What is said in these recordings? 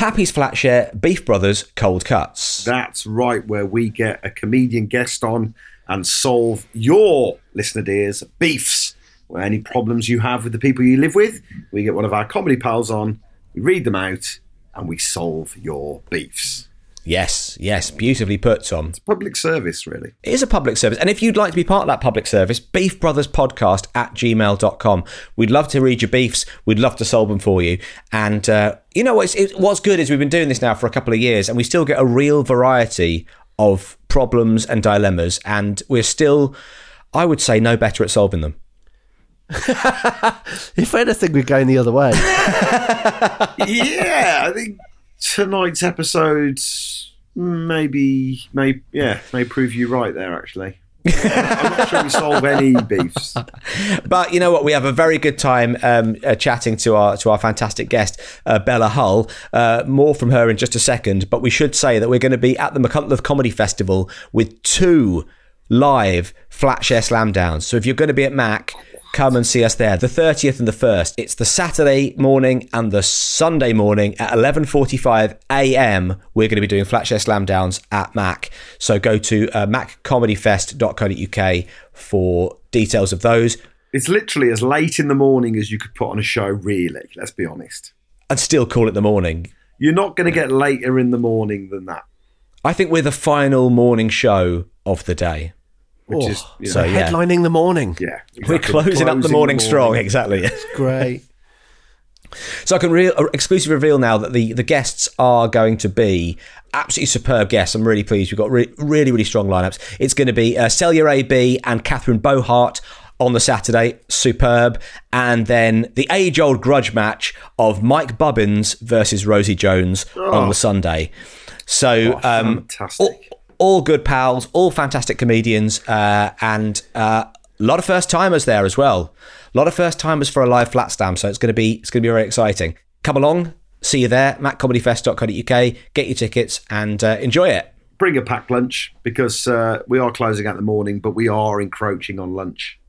Pappy's Flatshare Beef Brothers Cold Cuts. That's right, where we get a comedian guest on and solve your listener dears beefs. Or any problems you have with the people you live with, we get one of our comedy pals on, we read them out, and we solve your beefs. Yes, yes, beautifully put, Tom. Public service, really. It is a public service. And if you'd like to be part of that public service, beefbrotherspodcast at gmail.com. We'd love to read your beefs. We'd love to solve them for you. And, uh, you know, what's, it, what's good is we've been doing this now for a couple of years and we still get a real variety of problems and dilemmas. And we're still, I would say, no better at solving them. If anything, we're going the other way. yeah, I think tonight's episode maybe, may yeah, may prove you right there. Actually, I'm not sure we solve any beefs. But you know what? We have a very good time um, uh, chatting to our to our fantastic guest uh, Bella Hull. Uh, more from her in just a second. But we should say that we're going to be at the Machynlleth Comedy Festival with two live Flatshare Slam Downs. So if you're going to be at Mach. Come and see us there. The 30th and the 1st. It's the Saturday morning and the Sunday morning at 11:45 a.m. We're going to be doing Flatshare Slam Downs at Mach. So go to uh, machcomedyfest.co.uk for details of those. It's literally as late in the morning as you could put on a show. Really, let's be honest. I'd still call it the morning. You're not going to get later in the morning than that. I think we're the final morning show of the day. Which Oh, is, you know, so yeah. Headlining the morning. yeah, We're exactly. closing, up the Closing morning strong, exactly. Great. so I can re- uh, exclusively reveal now that the, the guests are going to be absolutely superb guests. I'm really pleased. We've got re- really, really strong lineups. It's going to be uh, Celya AB and Catherine Bohart on the Saturday, superb. And then the age old grudge match of Mike Bubbins versus Rosie Jones on the Sunday. So, Oh, um, fantastic. all, all good pals, all fantastic comedians, uh, and uh, a lot of first timers there as well. A lot of first timers for a live flat stamp, so it's going to be it's going to be very exciting. Come along, see you there, machcomedyfest.co.uk. Get your tickets and uh, enjoy it. Bring a packed lunch because uh, we are closing out the morning, but we are encroaching on lunch.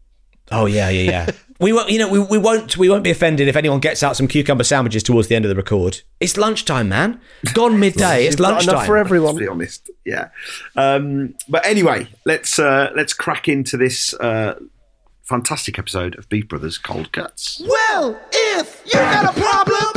Oh yeah, yeah, yeah. we won't, you know, we, we won't we won't be offended if anyone gets out some cucumber sandwiches towards the end of the record. It's lunchtime, man. It's gone midday. it's You've got lunchtime. enough for everyone. To be honest, yeah. Um, but anyway, let's uh, let's crack into this uh, fantastic episode of Beef Brothers Cold Cuts. Well, if you got a problem,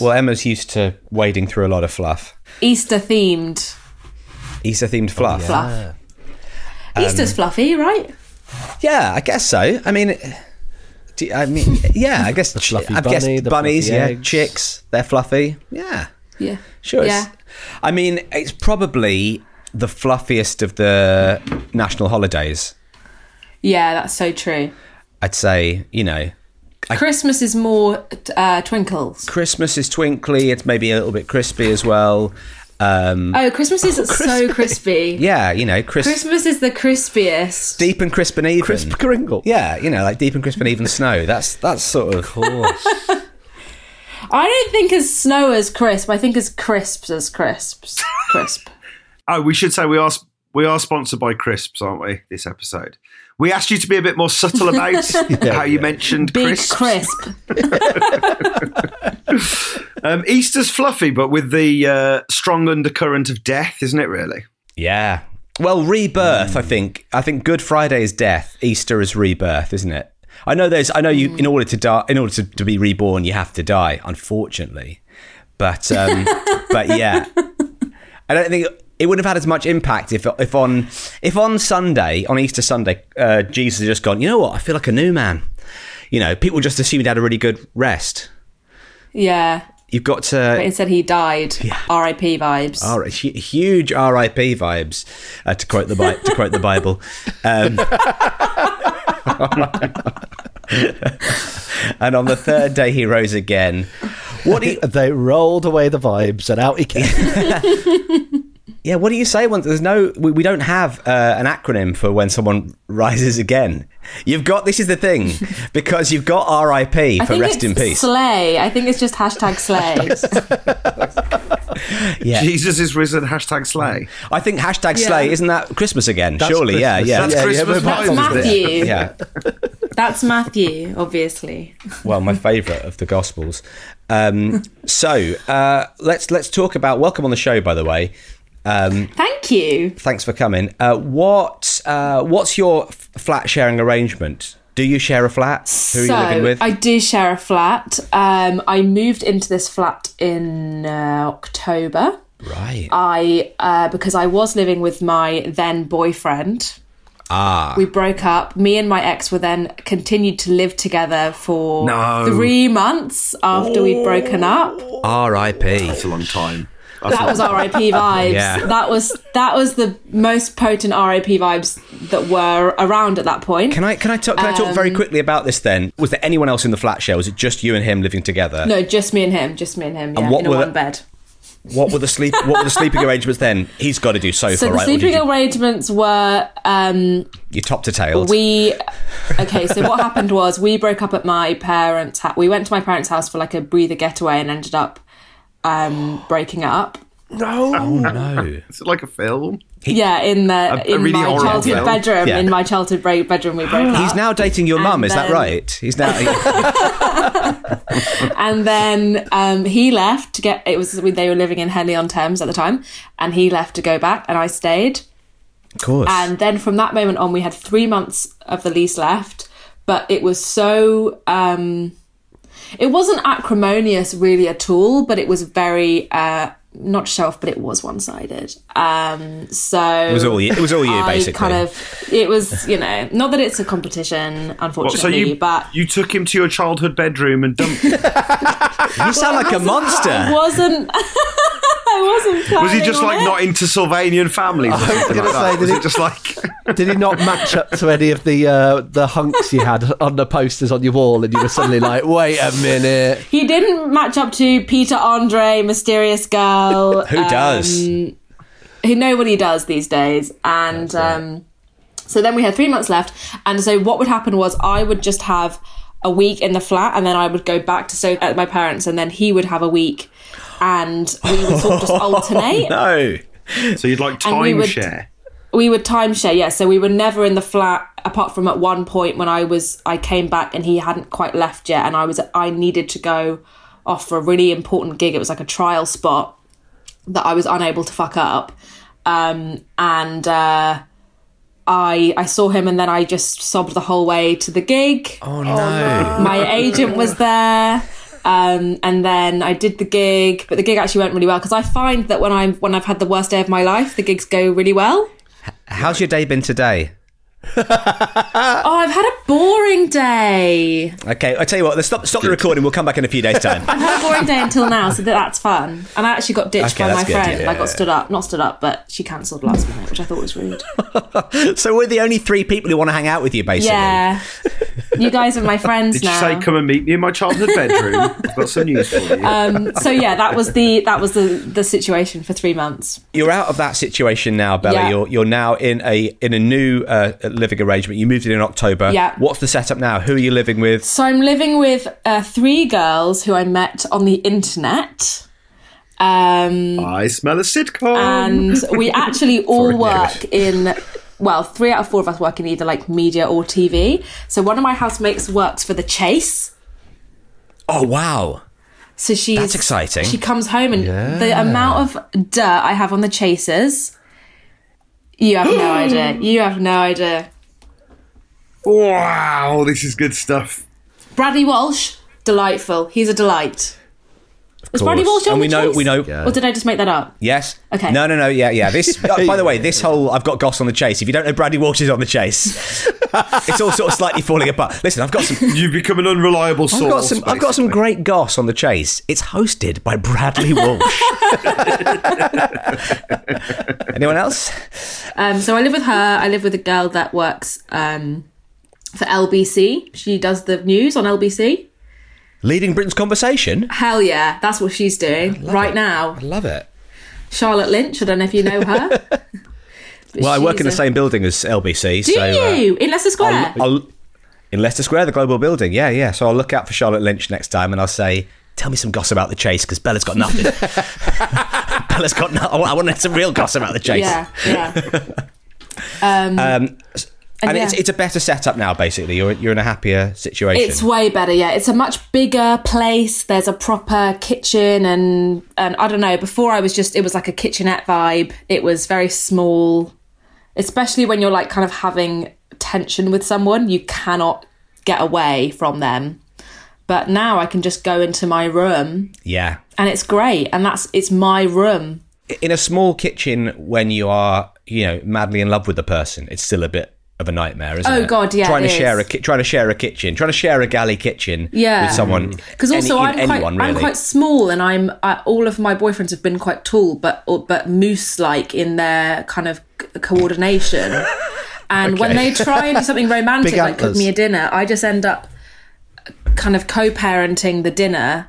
Well, Emma's used to wading through a lot of fluff. Easter themed Easter themed fluff. fluff. Um, Easter's fluffy, right? Yeah, I guess so. I mean, do, I mean, yeah, I guess The fluffy I guess bunny, the bunnies, fluffy yeah, eggs. chicks, they're fluffy. Yeah, Yeah. sure. Yeah. I mean, it's probably the fluffiest of the national holidays. Yeah, that's so true. I'd say, you know, Christmas is more uh, twinkles. Christmas is twinkly. It's maybe a little bit crispy as well. Um, Oh, Christmas is so crispy. yeah, you know, crisp, Christmas is the crispiest. deep and crisp and even. Crisp Kringle. Yeah, you know, like deep and crisp and even snow. That's that's sort of. I don't think as snow as crisp. I think as crisps as crisps. Crisp. Oh, we should say we are we are sponsored by Crisps, aren't we? This episode. We asked you to be a bit more subtle about how you mentioned Big crisps. crisp. Um, Easter's fluffy, but with the uh, strong undercurrent of death, isn't it? Really? Yeah. Well, rebirth. I think. I think Good Friday is death. Easter is rebirth, isn't it? I know. There's. I know you. In order to die, in order to, to be reborn, you have to die. Unfortunately, but um, but yeah, I don't think it wouldn't have had as much impact if if on if on Sunday on Easter Sunday, uh, Jesus had just gone. You know what? I feel like a new man. you know, people just assumed he had a really good rest. Yeah. You've got But to. instead he died. R.I.P. vibes. All right, huge R.I.P. vibes, uh, to quote the Bi- to quote the Bible. Um, and on the third day he rose again. What do you, They rolled away the vibes and out he came. yeah, what do you say when there's no we, we don't have uh, an acronym for when someone rises again? You've got this is the thing because you've got R.I.P. For rest in peace. Slay. I think it's just hashtag slay. Yeah. Jesus is risen. Hashtag slay. I think hashtag Yeah. slay isn't that Christmas again? That's Surely, yeah, Christmas. yeah, That's Yeah, yeah, Christmas but That's vibes, isn't? Matthew. yeah. That's Matthew, obviously. well, my favourite of the Gospels. Um, so uh, let's let's talk about. Welcome on the show, by the way. Um, Thank you. thanks for coming. Uh, what uh, what's your f- flat sharing arrangement? Do you share a flat? Who are you living with? I do share a flat. Um, I moved into this flat in uh, October. right. I uh, because I was living with my then boyfriend. ah. We broke up. Me and my ex were then continued to live together for No. three months after we'd broken up. R.I.P. It's a long time. That was RIP vibes. Yeah. That was that was the most potent RIP vibes that were around at that point. Can I can I talk can I talk Um, very quickly about this then? Was there anyone else in the flat share? Was it just you and him living together? no, just me and him. Just me and him. Yeah, what in a were- one bed. What were the sleep what were the sleeping arrangements then? He's got to do sofa, So the right? Sleeping you, arrangements were um, you top to tail. we. Okay, so what happened was we broke up at my parents' house. We went to my parents' house for like a breather getaway and ended up um, breaking up. No. oh no. Is it like a film? yeah, in the a in really my childhood film. bedroom. Yeah. In my childhood bra- bedroom, we broke up. He's now dating your mum, And is that right? He's now and then um, he left to get. It was they were living in Henley on Thames at the time, and he left to go back, and I stayed. Of course. And then from that moment on, we had three months of the lease left, but it was so. Um, it wasn't acrimonious really at all, but it was very. Uh, not shelf, but it was one sided. Um, so it was all you it was all you I basically. kind of. It was, you know, not that it's a competition, What, unfortunately, so you but you took him to your childhood bedroom and dumped him? you sound like a monster. I wasn't. I wasn't. Was he just like it. not into Sylvanian families? I was gonna say, did was he- just like Did he not match up to any of the uh, the hunks you had on the posters on your wall, and you were suddenly like, "Wait a minute"? He didn't match up to Peter Andre, mysterious girl. Who does? who nobody does these days. And um, so then we had three months left. And so what would happen was I would just have a week in the flat, and then I would go back to stay at my parents, and then he would have a week, and we would sort of just alternate. no. so you'd like And we would- timeshare? We would timeshare, yeah. So we were never in the flat apart from at one point when I was I came back and he hadn't quite left yet, and I was I needed to go off for a really important gig. It was like a trial spot that I was unable to fuck up, um, and uh, I I saw him and then I just sobbed the whole way to the gig. Oh no. My agent was there. Um, and then I did the gig, but the gig actually went really well because I find that when I'm when I've had the worst day of my life, the gigs go really well. How's your day been today? Oh, I've had a boring day. Okay, I tell you what, let's stop stop the recording, we'll come back in a few days' time. I've had a boring day until now, so that, that's fun. And I actually got ditched Okay, by my good, friend. yeah. I got stood up, not stood up, but she cancelled last minute, which I thought was rude. so we're the only three people who want to hang out with you, basically. Yeah, you guys are my friends Did you say come and meet me in my childhood bedroom? I've got some news for you. um, so yeah, that was the that was the the situation for three months. You're out of that situation now, Bella. Yeah. You're you're now in a in a new uh, living arrangement. You moved in in October. Yeah. What's the setup now? Who are you living with? So I'm living with uh, three girls who I met on the internet. Um, I smell a sitcom. and we actually all Forward work in well three out of four of us work in either like media or tv so one of my housemates works for the chase Oh wow. so she's That's exciting. she comes home and the amount of dirt i have on the chasers you have no idea. You have no idea. Wow, this is good stuff. bradley walsh? Delightful. He's a delight Was Bradley course. Walsh on and we the know chase? we know. Or did I just make that up? Yes. Okay. No, no, no. Yeah, yeah. This. oh, by the way, this whole I've got Goss on the chase. If you don't know Bradley Walsh is on the chase, it's all sort of slightly falling apart. Listen, I've got some. You've become an unreliable source. I've got some. I've got some basically. great Goss on the chase. It's hosted by Bradley Walsh. Anyone else? Um, so I live with her. I live with a girl that works um, for LBC. She does the news on LBC. Leading Britain's conversation. Hell yeah, that's what she's doing right now. I love it. Charlotte Lynch. I don't know if you know her. Well, I work in the a- same building as LBC. Do so, uh, you in Leicester Square? I'll, I'll, in Leicester Square, the global building. Yeah, yeah. So I'll look out for Charlotte Lynch next time, and I'll say, "Tell me some gossip about the chase," because Bella's got nothing. Bella's got no. I want some real gossip about the chase. yeah, yeah. Um, Um, and yeah. it's it's a better setup now. Basically, you're you're in a happier situation. It's way better, yeah. It's a much bigger place. There's a proper kitchen and and I don't know, before I was just it was like a kitchenette vibe. It was very small. Especially when you're like kind of having tension with someone, you cannot get away from them. But now I can just go into my room yeah. and it's great and that's it's my room. In a small kitchen, when you are you know madly in love with the person, it's still a bit of a nightmare, isn't Oh, it? God, yeah, Trying it to share a is. ki- trying to share a kitchen, trying to share a galley kitchen Yeah. with someone. Mm. because also any- I'm anyone quite really. I'm quite small and I'm I, all of my boyfriends have been quite tall but but moose like in their kind of coordination and when they try and do something romantic like cook me a dinner I just end up kind of co-parenting the dinner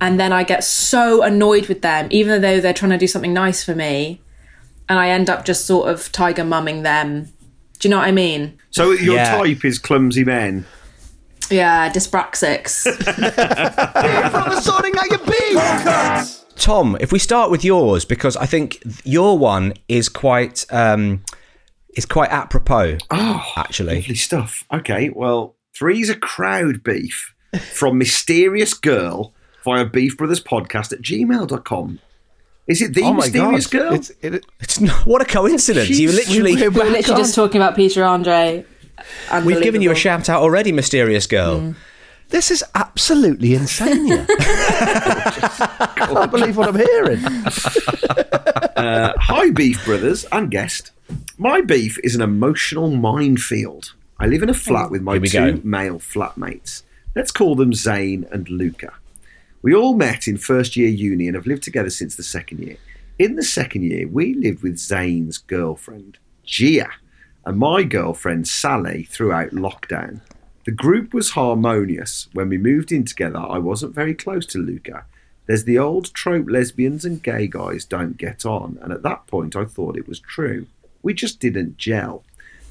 and then I get so annoyed with them even though they're trying to do something nice for me and I end up just sort of tiger mumming them do you know what I mean So your Yeah. type is clumsy men. yeah dyspraxics From the sorting out your beef. Tom, if we start with yours, because I think your one is quite um, is quite apropos. Oh, actually, Lovely stuff. Okay, well, three's a crowd beef from mysterious girl via Beef Brothers Podcast at gmail.com. Is it the Oh mysterious god! girl? It's, it, it's not, what a coincidence. you literally we're we were back literally on. just talking about Peter Andre we've given you a Unbelievable. shout out already, mysterious girl. Mm. This is absolutely insane. I can't believe what I'm hearing. Uh, hi, Beef Brothers and guest. My beef is an emotional minefield. I live in a flat with my two go. male flatmates. Let's call them Zane and Luca. We all met in first year uni and have lived together since the second year. In the second year, we lived with Zane's girlfriend, Gia, and my girlfriend, Sally, throughout lockdown. The group was harmonious. When we moved in together, I wasn't very close to Luca. There's the old trope lesbians and gay guys don't get on, and at that point I thought it was true. We just didn't gel.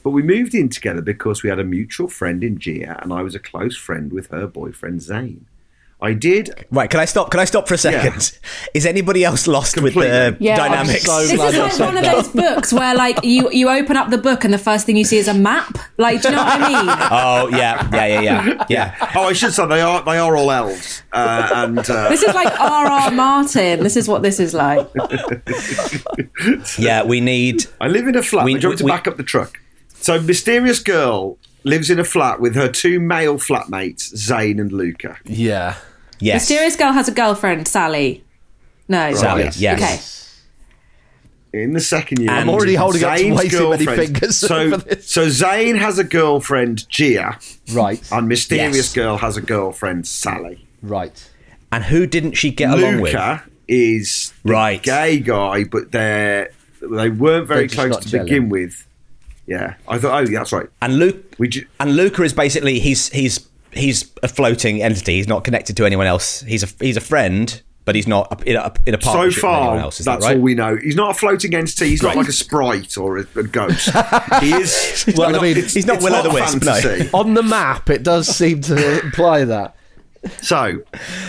But we moved in together because we had a mutual friend in Gia, and I was a close friend with her boyfriend Zane. I did. Right, can I stop? Can I stop for a second? Is anybody else lost with the Completely. Yeah. dynamics? So This is like one of those books where, like, you you open up the book and the first thing you see is a map. Like, do you know what I mean? oh yeah, yeah, yeah, yeah, yeah. Oh, I should say they are they are all elves, uh, and uh, This is like R. R. Martin. This is what this is like. Yeah, we need. I live in a flat. We- We, do you want me to we- back up the truck? So, mysterious girl lives in a flat with her two male flatmates, Zane and Luca. Yeah. Yes, Mysterious girl has a girlfriend, Sally. No, Sally. Yes. Yes. Okay. In the second year, I'm already holding up Zane's way too many fingers So, for so Zane has a girlfriend, Gia, Right. and mysterious Yes. girl has a girlfriend, Sally. Right. And who didn't she get along with? Luca is the Right. gay guy, but they're they weren't very close to gelling. begin with. Yeah, I thought. Oh, yeah, that's right. And Luke. We ju- And Luca is basically he's he's he's a floating entity. He's not connected to anyone else. He's a he's a friend, but he's not in a, in a so partnership with anyone far, else. Is that's that right? all we know. He's not a floating entity. He's not like a sprite or a, a ghost. he is. Well, we're I mean, it's- he's not Will o' the Wisp, no. On the map, it does seem to imply that. So,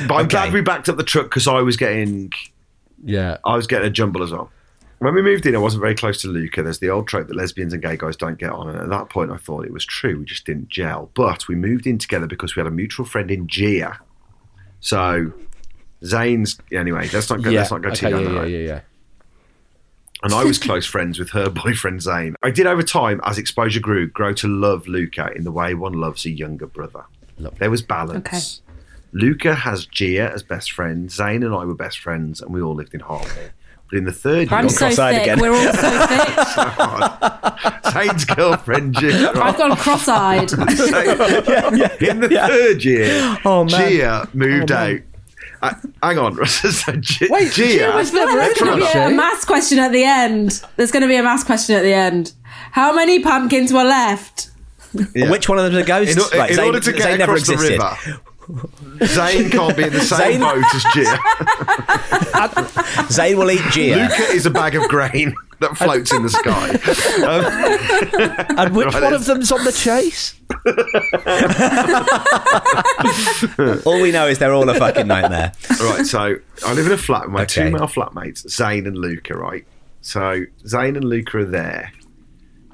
but I'm Okay. glad we backed up the truck because I was getting Yeah. I was getting a jumble as well. When we moved in, I wasn't very close to Luca. There's the old trope that lesbians and gay guys don't get on, and at that point, I thought it was true. We just didn't gel. But we moved in together because we had a mutual friend in Gia. So Zane's anyway. Let's not go. yeah. Let's not go too okay, down yeah, that yeah, road. yeah, yeah. yeah. And I was close friends with her boyfriend Zane. I did over time, as exposure grew, grow to love Luca in the way one loves a younger brother. There was balance. Okay. Luca has Gia as best friend. Zane and I were best friends, and we all lived in harmony. But in the third year, I'm so cross-eyed thick. again. We're all so thick. Zayn's girlfriend Gia. I've gone cross-eyed. in the third year, Oh, man. Gia moved out. Uh, hang on, so G- Wait, Gia. Gia was never There's in going to be a actually. maths question at the end. There's going to be a maths question at the end. How many pumpkins were left? Yeah. Which one of them is a ghost? In, Right, in Zayn- order to get Zayn across the river, Zayn can't be in the same Zayn- boat as Gia. Zayn will eat Gia. Luca is a bag of grain that floats in the sky. Um, And which Right, one it's- of them's on the chase? All we know is they're all a fucking nightmare. right, so I live in a flat with my Okay. two male flatmates, Zayn and Luca, right? So Zayn and Luca are there.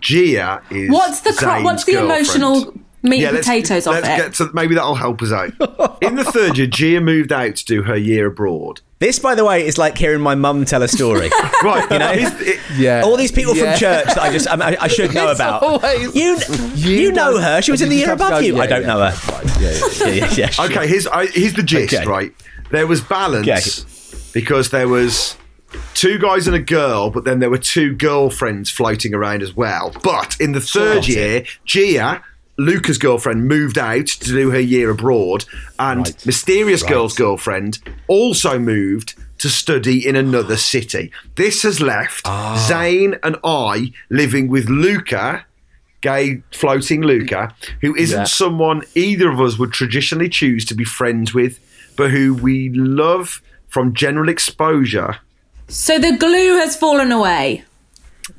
Gia is What's the cro- Zayn's what's the girlfriend. emotional meat Yeah, and let's- potatoes of let's it? Get to, maybe that'll help us out. In the third year, Gia moved out to do her year abroad. This, by the way, is like hearing my mum tell a story. Right, You know? it- Yeah. All these people Yeah. from church that I just um, I, I should know It's about. always- You you, You know know- her. She was in the year just have to above go- you. yeah, I don't yeah. know her. Yeah, yeah, yeah. Yeah, yeah, yeah, sure. Okay, here's I, here's the gist, Okay. right? There was balance Okay. because there was two guys and a girl, but then there were two girlfriends floating around as well. But in the third Sure. year, Gia, Luca's girlfriend, moved out to do her year abroad, and Right. Mysterious Girl's girlfriend also moved to study in another city. This has left Ah. Zayn and I living with Luca. Gay floating Luca, who isn't Yeah. someone either of us would traditionally choose to be friends with, but who we love from general exposure. so the glue has fallen away.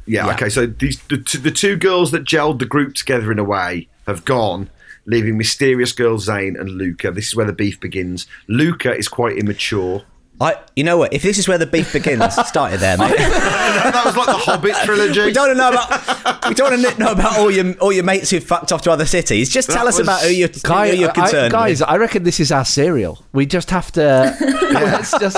Yeah, okay. So these the, t- the two girls that gelled the group together in a way have gone, leaving mysterious girl Zane and Luca. This is where the beef begins. Luca is quite immature. I, you know what? If this is where the beef begins, start it there, mate. that was like the Hobbit trilogy. We don't know about. We don't want to know about all your all your mates who fucked off to other cities. Just That tell us was- about who you're, Guy- who you're I- guys, with. I reckon this is our serial. We just have to. Let's just.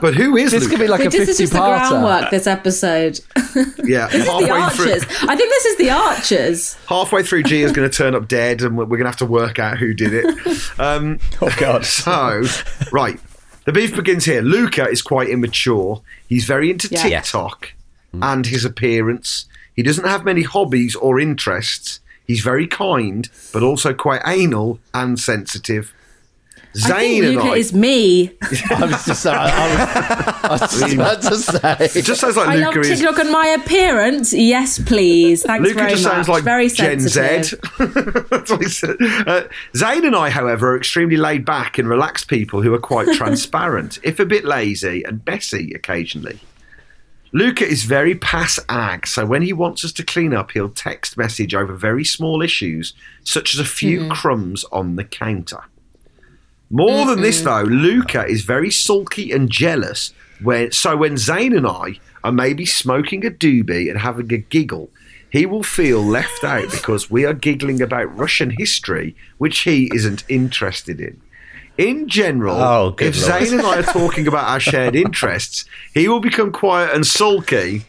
But who is This Luca? could be like a this is just the fifty-parter. groundwork. This episode. yeah, This is the halfway through, Archers. I think this is the Archers. halfway through, G is going to turn up dead, and we're going to have to work out who did it. Um, oh god. So, right. The beef begins here. Luca is quite immature. He's very into Yeah. TikTok and his appearance. He doesn't have many hobbies or interests. He's very kind, but also quite anal and sensitive. I think Zayn and Luca I. is me. I was just. I, I was, I was just about to say. it just sounds like I love Luca is. TikTok and my appearance. Yes, please. Thanks Luca very just much. sounds like very Gen sensitive. Z. That's what he said. Uh, Zayn and I, however, are extremely laid back and relaxed people who are quite transparent, if a bit lazy and messy occasionally. Luca is very pass ag, so when he wants us to clean up, he'll text message over very small issues, such as a few crumbs on the counter. More than this, mm-hmm. though, Luca is very sulky and jealous. When so when Zane and I are maybe smoking a doobie and having a giggle, he will feel left out because we are giggling about Russian history, which he isn't interested in. In general, Oh, if Lord. Zayn and I are talking about our shared interests, he will become quiet and sulky,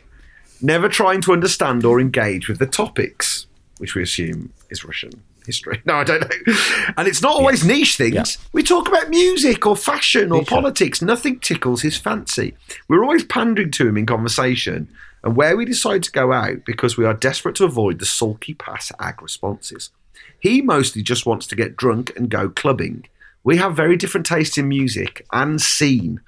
never trying to understand or engage with the topics, which we assume is Russian history. No, I don't know. And it's not always niche things. We talk about music or fashion or politics. Nothing tickles his fancy. We're always pandering to him in conversation. And where we decide to go out because we are desperate to avoid the sulky pass ag responses. He mostly just wants to get drunk and go clubbing. We have very different tastes in music and scene.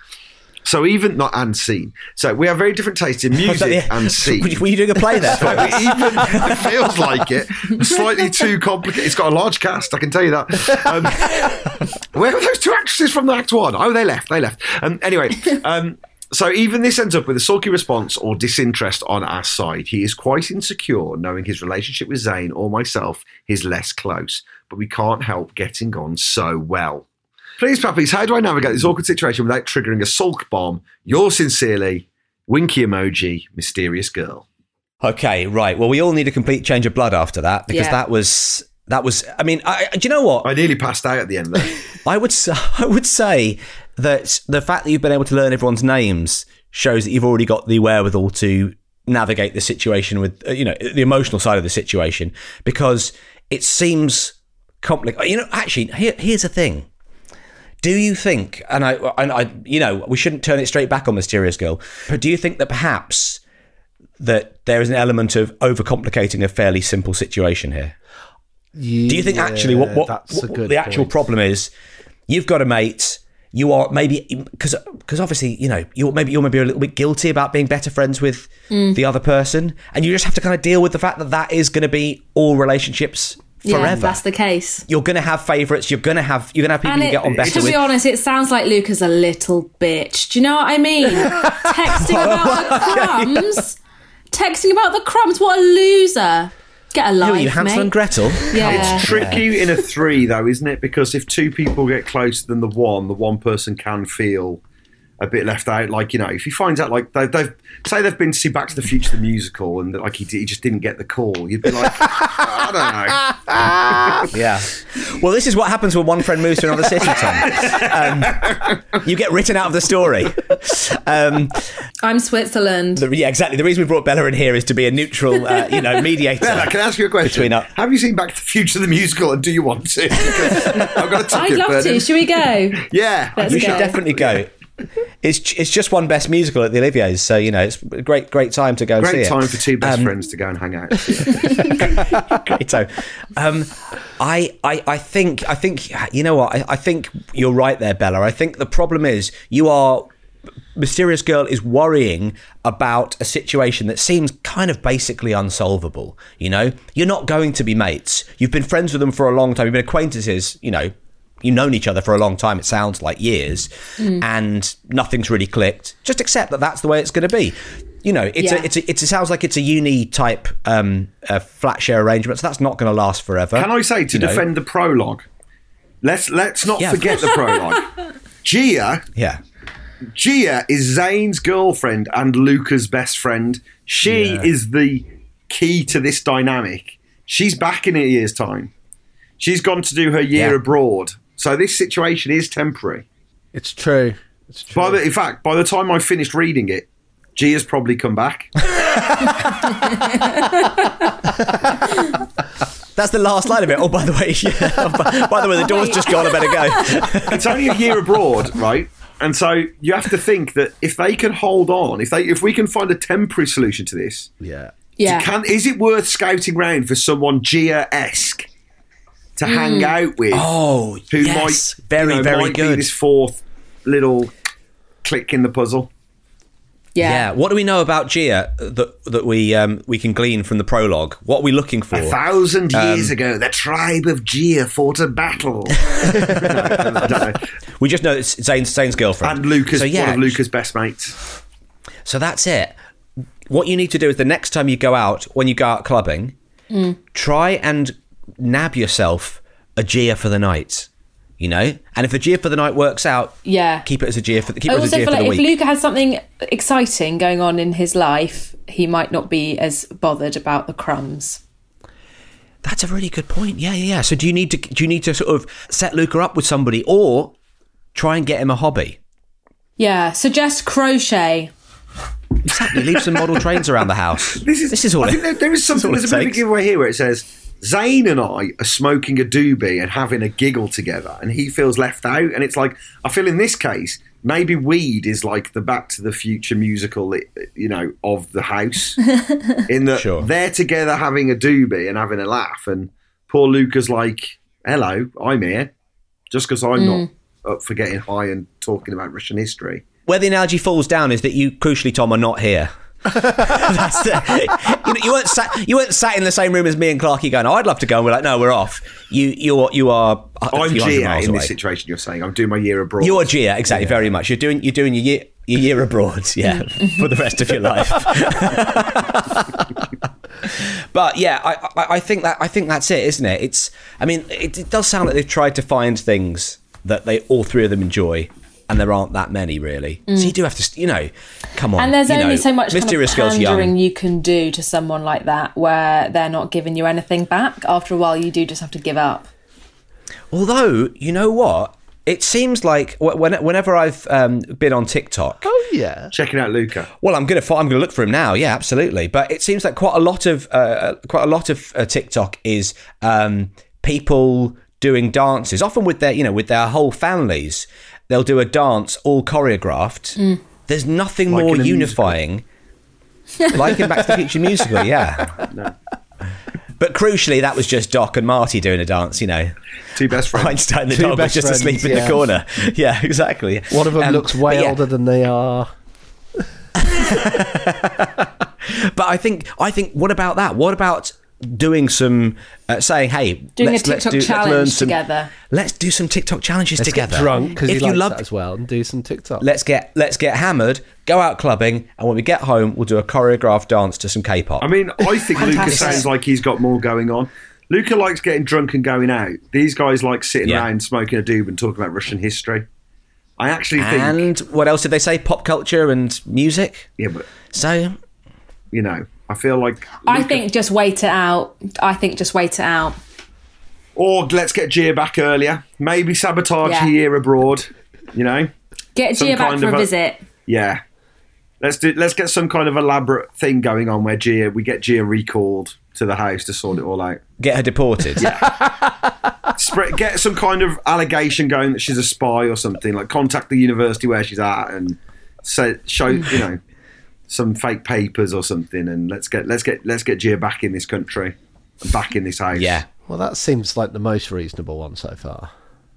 So even not and scene. So we have very different tastes in music and scene. Were you doing a play there? So even it feels like it. Slightly too complicated. It's got a large cast, I can tell you that. Um, where were those two actresses from the Act One? Oh, they left. They left. Um, anyway, um, so even this ends up with a sulky response or disinterest on our side. He is quite insecure, knowing his relationship with Zayn or myself is less close, but we can't help getting on so well. Please, puppies, how do I navigate this awkward situation without triggering a sulk bomb? Yours sincerely, Winky emoji, mysterious girl. Okay, right. Well, we all need a complete change of blood after that because Yeah. that was that was. I mean, I, do you know what? I nearly passed out at the end of that. I would s- I would say that the fact that you've been able to learn everyone's names shows that you've already got the wherewithal to navigate the situation with uh, you know the emotional side of the situation because it seems complicated. You know, actually, here, here's the thing. Do you think, and I, and I, you know, we shouldn't turn it straight back on Mysterious Girl, but do you think that perhaps that there is an element of overcomplicating a fairly simple situation here? Do you think actually what, what, that's a what good the actual point. problem is? You've got a mate. You are maybe because because obviously you know you're maybe you're maybe a little bit guilty about being better friends with Mm. the other person, and you just have to kind of deal with the fact that that is going to be all relationships forever. Yeah, that's the case. you're going to have favorites. You're going to have you're going to have people And you it, get on better to with. be honest, it sounds like Luca's a little bitch. Do you know what I mean? Texting about the crumbs. Texting about the crumbs. What a loser. Get a Who life, are you, Hansel mate. and Gretel? Yeah. It's tricky in a three, though, isn't it? Because if two people get closer than the one, the one person can feel a bit left out. Like you know, if he finds out, like they've, they've say they've been to see Back to the Future the musical, and like he, he just didn't get the call, you'd be like, I don't know. Yeah. Well, this is what happens when one friend moves to another city, Tom. Um, you get written out of the story. Um, I'm Switzerland. the, yeah, exactly. The reason we brought Bella in here is to be a neutral, uh, you know, mediator. Bella, can I ask you a question? Between us. Have you seen Back to the Future the musical, and do you want to? I've got a ticket. I'd love burning. to. Should we go? Yeah, Let's you go. should definitely go. It's it's just one best musical at the Olivier's, so you know it's a great great time to go and see great it. time for two best Um, friends to go and hang out. great time. Um, I, I, I think, I think, you know what? I, I think you're right there, Bella. I think the problem is you are. Mysterious Girl is worrying about a situation that seems kind of basically unsolvable. You know, you're not going to be mates. You've been friends with them for a long time. You've been acquaintances. You know, you've known each other for a long time. It sounds like years, and nothing's really clicked. Just accept that that's the way it's going to be. You know, it's Yeah. a, it's a, it's, it sounds like it's a uni type um, uh, flat share arrangement, so that's not going to last forever. Can I say to You know? defend the prologue? Let's let's not Yeah. forget the prologue. Gia Yeah. Gia is Zane's girlfriend and Luca's best friend. She Yeah. is the key to this dynamic. She's back in a year's time. She's gone to do her year Yeah. abroad. So this situation is temporary. It's true. It's true. By the, in fact, by the time I finished reading it, Gia's probably come back. That's the last line of it. Oh, by the way, yeah. by, by the way, the door's just gone. I better go. it's only a year abroad, right? And so you have to think that if they can hold on, if they if we can find a temporary solution to this, yeah. Yeah. Can is it worth scouting round for someone Gia esque to hang out with? Oh, who yes. might Very, you know, very might be good. this fourth little click in the puzzle. Yeah. yeah. What do we know about Gia that that we um, we can glean from the prologue? What are we looking for? A thousand years Um, ago, the tribe of Gia fought a battle. I don't know. We just know it's Zane's, Zane's girlfriend And Luca's, So yeah, one of Luca's best mates. So that's it. What you need to do is the next time you go out, when you go out clubbing, Mm. try and nab yourself a Gia for the night. You know, and if the Gia for the night works out, Yeah. keep it as a Gia for the keep I it as a Gia feel for the like if. Luca has something exciting going on in his life, he might not be as bothered about the crumbs. That's a really good point. Yeah, yeah, yeah. So do you need to do you need to sort of set Luca up with somebody, or try and get him a hobby? Yeah, suggest crochet. Exactly. Leave some model trains around the house. This is, this is all. I it- think there, there is this something. There's a it bit of a giveaway here where it says Zane and I are smoking a doobie and having a giggle together, and he feels left out. And it's like I feel in this case maybe weed is like the Back to the Future musical, you know, of the house. in that Sure. they're together having a doobie and having a laugh, and poor Luca's like, "Hello, I'm here," just because I'm not hmm. up for getting high and talking about Russian history. Where the analogy falls down is that you, crucially, Tom, are not here. That's the, you, know, you weren't sat. You weren't sat in the same room as me and Clarky going. Oh, I'd love to go. And we're like, no, we're off. You, you are, you are. a I'm few hundred Gia miles in away. this situation. You're saying I'm doing my year abroad. You are Gia, exactly. Very much. You're doing. You're doing your year, your year abroad. Yeah, mm-hmm. for the rest of your life. but yeah, I, I, I think that I think that's it, isn't it? It's. I mean, it, it does sound like they've tried to find things that they all three of them enjoy. And there aren't that many, really. So you do have to, you know, come on. And there's only know, so much kind of Mysterious Girls pandering you can do to someone like that where they're not giving you anything back. After a while, you do just have to give up. Although, you know what? It seems like when, whenever I've um, been on TikTok, Oh yeah. checking out Luca. Well, I'm gonna I'm gonna look for him now. Yeah, absolutely. But it seems like quite a lot of uh, quite a lot of uh, TikTok is um, people doing dances, often with their, you know, with their whole families. They'll do a dance all choreographed. There's nothing Like more unifying. like in Back to the Future musical, yeah. But crucially, that was just Doc and Marty doing a dance, you know. Two best friends. Einstein the Two dog was just friends, asleep in yeah. the corner. Yeah, exactly. One of them Um, looks way yeah. older than they are. But I think I think what about that? What about doing some uh, saying, hey, Doing a let's, let's TikTok do, let's challenge learn some, together. Let's do some TikTok challenges Let's together. get drunk because he if you likes love, that as well and do some TikTok. let's get let's get hammered, go out clubbing, and when we get home, we'll do a choreographed dance to some K-pop. I mean, I think Luca sounds like he's got more going on. Luca likes getting drunk and going out. These guys like sitting Yeah. around smoking a doob and talking about Russian history. I actually think, and what else did they say? Pop culture and music. yeah, but So you know, I feel like I Luca- think just wait it out. I think just wait it out. or let's get Gia back earlier. Maybe sabotage Yeah. her year abroad. You know, Get Some Gia back kind for a a- visit. yeah. Let's do. Let's get some kind of elaborate thing going on where Gia we get Gia recalled to the house to sort it all out. get her deported. Yeah. Spread, get some kind of allegation going that she's a spy or something. Like contact the university where she's at and say show you know some fake papers or something. And let's get let's get let's get Gia back in this country and back in this house. yeah. well, that seems like the most reasonable one so far.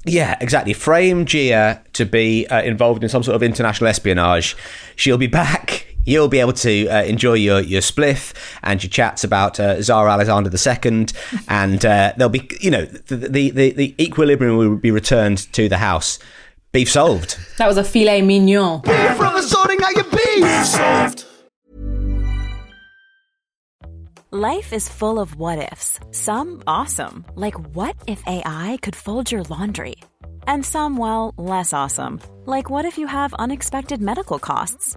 Yeah, exactly. Frame Gia to be uh, involved in some sort of international espionage. She'll be back. You'll be able to uh, enjoy your, your spliff and your chats about uh, Tsar Alexander II, and uh, there'll be, you know, the, the, the, the equilibrium will be returned to the house. Beef solved. That was a filet mignon. Beef from the sorting out your Solved. Life is full of what ifs. Some awesome, like what if AI could fold your laundry? And some, well, less awesome, like what if you have unexpected medical costs?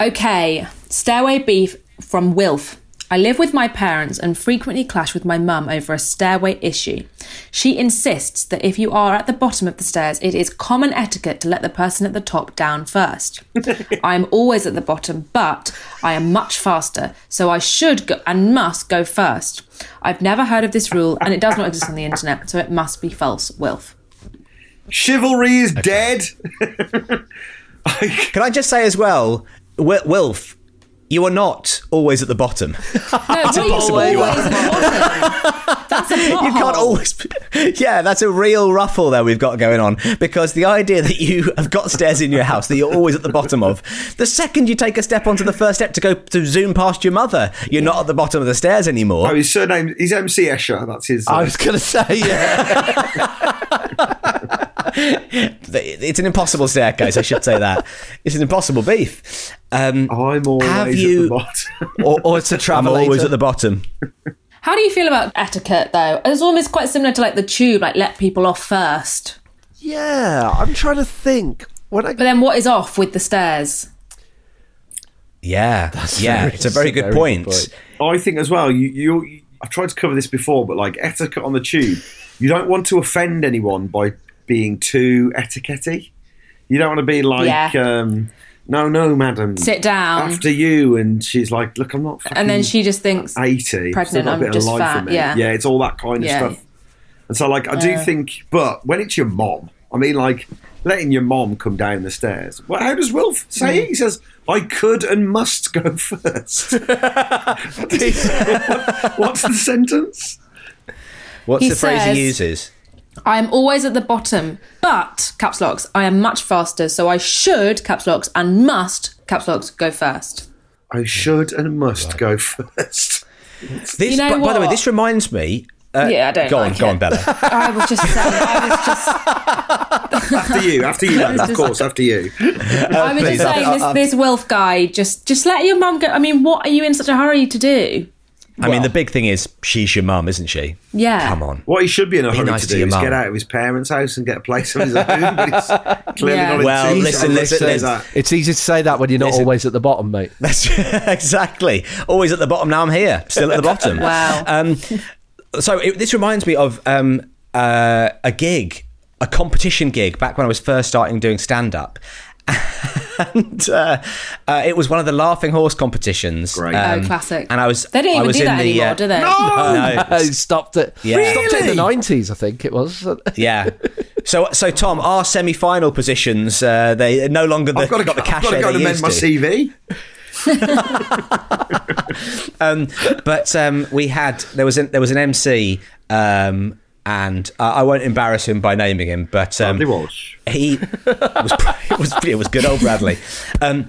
Okay, stairway beef from Wilf. I live with my parents and frequently clash with my mum over a stairway issue. She insists that if you are at the bottom of the stairs, it is common etiquette to let the person at the top down first. I am always at the bottom, but I am much faster, so I should go and must go first. I've never heard of this rule, and it does not exist on the internet, so it must be false. Wilf. chivalry is dead. Can I just say as well, Wil- Wilf, you are not always at the bottom. No, it's impossible. You are. That's a you can't hole. always. Yeah, that's a real ruffle there we've got going on because the idea that you have got stairs in your house that you're always at the bottom of, the second you take a step onto the first step to go to zoom past your mother, you're not at the bottom of the stairs anymore. Oh, his surname is MC Escher. That's his. uh, I was going to say, yeah. It's an impossible staircase. I should say that it's an impossible beef. Um, I'm always have at you- the bottom. or, or it's a I'm travel. always at the bottom. How do you feel about etiquette, though? It's almost quite similar to like the tube, like let people off first. Yeah, I'm trying to think. When I But then what is off with the stairs? Yeah, yeah, very- it's a very good very point. good I think as well. You, you, you- I've tried to cover this before, but like etiquette on the tube, you don't want to offend anyone by being too etiquette You don't want to be like, Yeah. um, no, no, madam, Sit down. after you, and she's like, look, I'm not. and then she just thinks, eighty, pregnant, Still got a I'm just fat, yeah. yeah, it's all that kind of Yeah. stuff. And so, like, I do Yeah. think, but when it's your mom, I mean, like, letting your mom come down the stairs. Well, how does Wilf say it? He says, "I could and must go first. What is- What's the sentence? What's He the phrase says- he uses? I am always at the bottom, but caps locks, I am much faster, so I should caps locks and must caps locks go first. I should and must go first. This, You know by, by the way, this reminds me. Uh, Yeah, I don't Go on, like go on, Bella. I was just saying, I was just After you, after you, Bella, of course, after you. I was uh, just saying this, uh, uh, this Wilf guy. Just, just let your mum go. I mean, what are you in such a hurry to do? I mean, the big thing is she's your mum, isn't she? Yeah. Come on. What he should be in a hurry nice to to do is mum. get out of his parents' house and get a place of his own. Clearly Yeah. not Well, tune, listen, listen, listen. that. It's easy to say that when you're not Listen. always at the bottom, mate. That's exactly. Always at the bottom. Now I'm here, still at the bottom. Wow. Um, so it, this reminds me of um, uh, a gig, a competition gig back when I was first starting doing stand up. And uh, uh, it was one of the Laughing Horse competitions. Great. Oh, classic. And I was. They don't I even was do in that the, anymore, uh, do they? No. I stopped it. Yeah. Stopped it in the 90s, I think it was. Yeah. So, so Tom, our semi-final positions, uh, they are no longer the, I've got to, got the cash. I've got to go and amend my CV. um, but um, we had there was an, there was an MC, um, and uh, I won't embarrass him by naming him, but um, Bradley Walsh. he was it was it was good old Bradley. Um,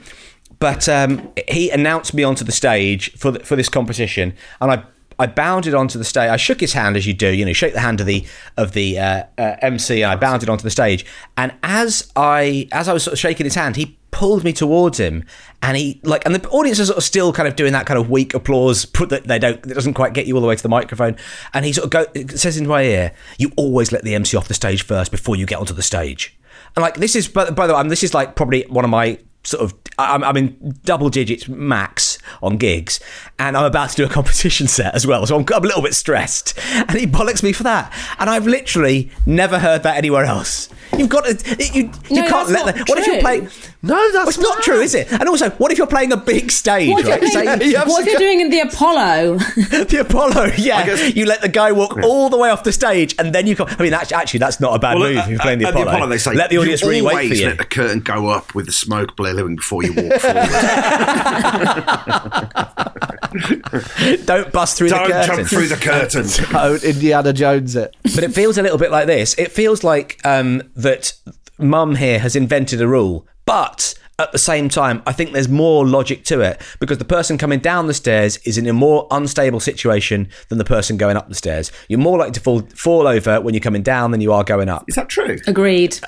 but um, he announced me onto the stage for the, for this competition, and I. I bounded onto the stage. I shook his hand as you do, you know, shake the hand of the of the uh, uh, MC, and I bounded onto the stage. And as I as I was sort of shaking his hand, he pulled me towards him, and he like, and the audience is sort of still kind of doing that kind of weak applause, put that they don't, it doesn't quite get you all the way to the microphone. And he sort of go says into my ear, "You always let the MC off the stage first before you get onto the stage." And like this is, by, by the way, um, this is like probably one of my sort of I'm, I'm in double digits max on gigs and I'm about to do a competition set as well so I'm, I'm a little bit stressed and he bollocks me for that and I've literally never heard that anywhere else you've got to you, you No, can't let that what if you're playing No, well, that's it's not true is it and also what if you're playing a big stage What if, right you're, Say- doing- what if you're doing in the Apollo? the Apollo yeah guess- you let the guy walk all the way off the stage and then you come I mean actually, actually that's not a bad move at- you're playing the at Apollo, they say let the audience you really wait for you let the curtain go up with the smoke billowing before you walk forward. don't bust through Don't the curtain jump through the curtain. Don't Indiana Jones it. but it feels a little bit like this. It feels like um, that Mum here has invented a rule, but at the same time, I think there's more logic to it because the person coming down the stairs is in a more unstable situation than the person going up the stairs. You're more likely to fall fall over when you're coming down than you are going up. Is that true? Agreed. Uh,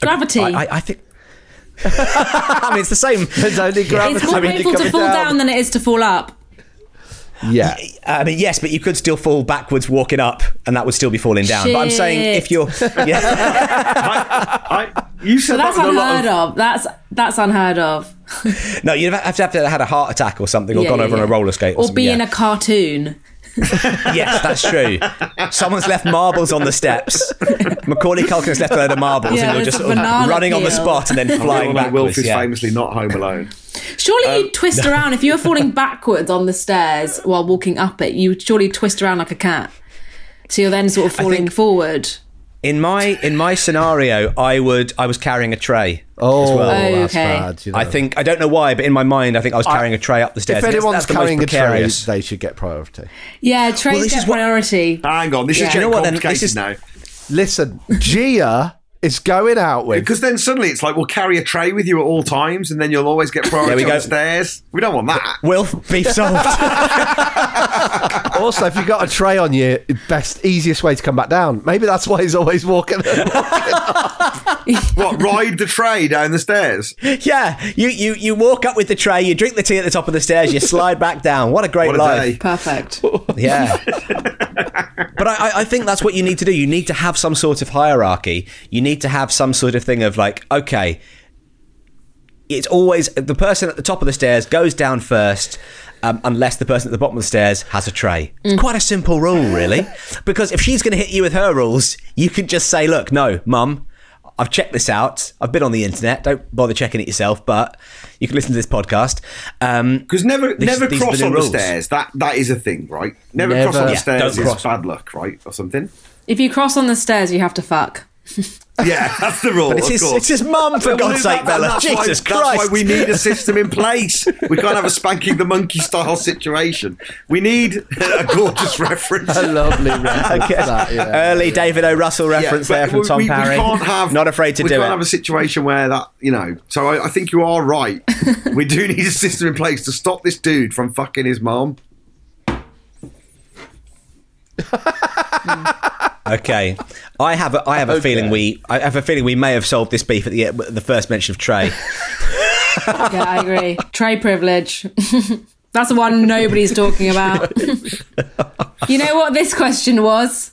gravity. I, I, I think. I mean, it's the same. There's only gravity. it's more when you're painful to coming fall down. than it is to fall up. Yeah. I mean, yes, but you could still fall backwards walking up, and that would still be falling down. But I'm saying if you're, yeah, I, you said So that's that with a lot unheard of. That's that's unheard of. no, you'd have to have to have had a heart attack or something, or Yeah, gone yeah, over on a roller skate, or, Or something, be yeah. in a cartoon. Yes, that's true. Someone's left marbles on the steps. Macaulay Culkin has left a load of marbles, Yeah, and you're just sort of banana running on the spot and then flying Like Wilf is Yeah. famously not home alone. Surely Um, you'd twist around if you were falling backwards on the stairs while walking up it. You would surely twist around like a cat. So you're then sort of falling forward. In my in my scenario, I would I was carrying a tray. Oh, as well. that's Okay. bad. You know. I think I don't know why, but in my mind, I think I was carrying a tray up the stairs. if anyone's that's the most carrying a tray, they should get priority. Yeah, trays this get is what- priority. Hang on, this Yeah. is Do you know what then? This is- now. Listen, Gia is going out with. Because then suddenly it's like we'll carry a tray with you at all times, and then you'll always get priority There we on go. the stairs. We don't want that. Will, beef solved. Also, if you've got a tray on you, best easiest way to come back down. Maybe that's why he's always walking. What ride the tray down the stairs? yeah, you, you you walk up with the tray, you drink the tea at the top of the stairs, you slide back down. What a great What a life! day. Perfect. Yeah. but I, I- I think that's what you need to do. You need to have some sort of hierarchy. You need to have some sort of thing of like, okay, it's always the person at the top of the stairs goes down first. Um, unless the person at the bottom of the stairs has a tray. It's quite a simple rule, really. Because if she's going to hit you with her rules, you can just say, look, no, mum, I've checked this out. I've been on the internet. Don't bother checking it yourself, but you can listen to this podcast. Um, Because never, These- never these cross the on new the stairs. That that is a thing, right? Never, Never. cross on the Yeah, stairs don't is cross. bad luck, right, or something. If you cross on the stairs, you have to fuck. Yeah, that's the rule. But it's his, it's his mum, for God's sake, Bella. that's Jesus why, Christ. That's why we need a system in place. We can't have a spanking the monkey style situation. We need a gorgeous reference. A lovely reference. Okay. that, yeah. Early David O. Russell reference Yeah, there from we- Tom we, Parry. We can't have. Not afraid to do it. we can't have a situation where that you know. So I, I think you are right. we do need a system in place to stop this dude from fucking his mom. Okay, I have a, I have a Okay. feeling we I have a feeling we may have solved this beef at the the first mention of Trey. Yeah, I agree. Trey privilege. That's the one nobody's talking about. you know what this question was?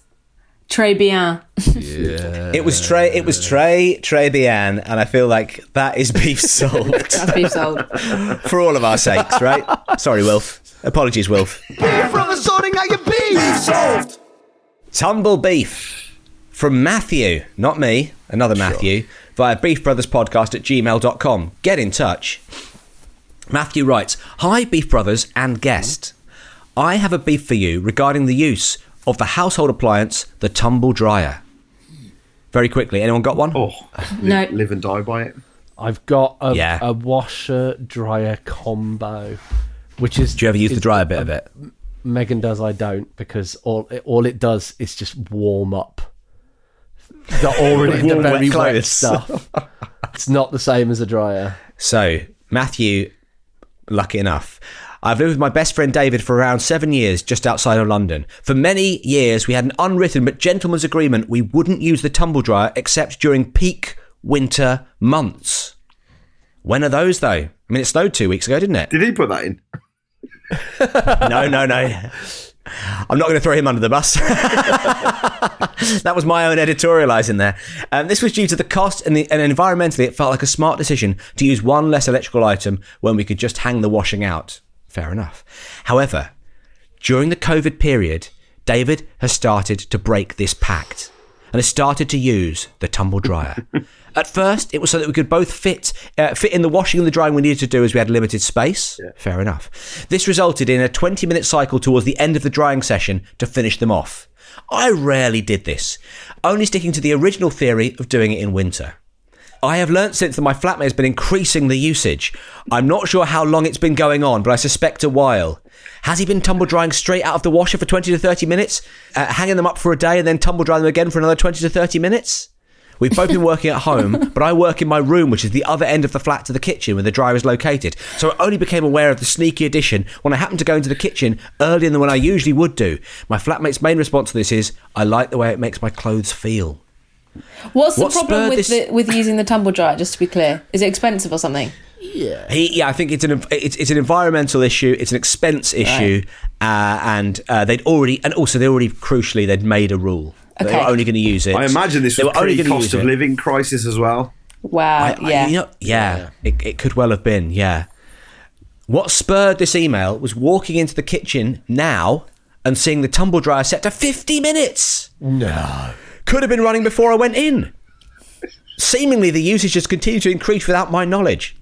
Trey bien. It was Trey. It was Trey Trey Bian, and I feel like that is beef solved That's beef sold. for all of our sakes, right? Sorry, Wilf. Apologies, Wilf. Beef brothers sorting out your beef. solved. Tumble beef from Matthew, not me, another Matthew, via beefbrotherspodcast at gmail.com. Get in touch. Matthew writes Hi, Beef Brothers and guest. I have a beef for you regarding the use of the household appliance, the tumble dryer. Very quickly, anyone got one? Oh, No. live, live and die by it. I've got a, Yeah. a washer dryer combo, which is. Do you ever use the dryer bit of it? Megan does. I don't because all it, all it does is just warm up the already the Warm, wet very wet clothes. stuff. It's not the same as a dryer. So, Matthew, lucky enough. I've lived with my best friend David for around seven years just outside of London. For many years, we had an unwritten but gentleman's agreement we wouldn't use the tumble dryer except during peak winter months. When are those, though? I mean, it snowed two weeks ago, didn't it? Did he put that in? No, no, no. I'm not going to throw him under the bus. that was my own editorialising there. Um, this was due to the cost and, the, and environmentally, it felt like a smart decision to use one less electrical item when we could just hang the washing out. Fair enough. However, during the COVID period, David has started to break this pact and has started to use the tumble dryer. At first, it was so that we could both fit uh, fit in the washing and the drying we needed to do as we had limited space. Fair enough. This resulted in a 20 minute cycle towards the end of the drying session to finish them off. I rarely did this, only sticking to the original theory of doing it in winter. I have learnt since that my flatmate has been increasing the usage. I'm not sure how long it's been going on, but I suspect a while. Has he been tumble drying straight out of the washer for 20 to 30 minutes, uh, hanging them up for a day, and then tumble drying them again for another 20 to 30 minutes? We've both been working at home, but I work in my room, which is the other end of the flat to the kitchen where the dryer is located. So I only became aware of the sneaky addition when I happened to go into the kitchen earlier than when I usually would do. My flatmate's main response to this is, I like the way it makes my clothes feel. What's the What problem with this- the, with using the tumble dryer? Just to be clear, is it expensive or something? He, yeah, I think it's an it's, it's an environmental issue. It's an expense issue, uh, and uh, they'd already and also they already crucially they'd made a rule. They Okay. were only going to use it. I imagine this They was were only pre cost use of it. living crisis as well. Wow. I- I- yeah. you know, yeah, It, it could well have been. Yeah. What spurred this email was walking into the kitchen now and seeing the tumble dryer set to 50 minutes. No. Could have been running before I went in. Seemingly, the usage has continued to increase without my knowledge.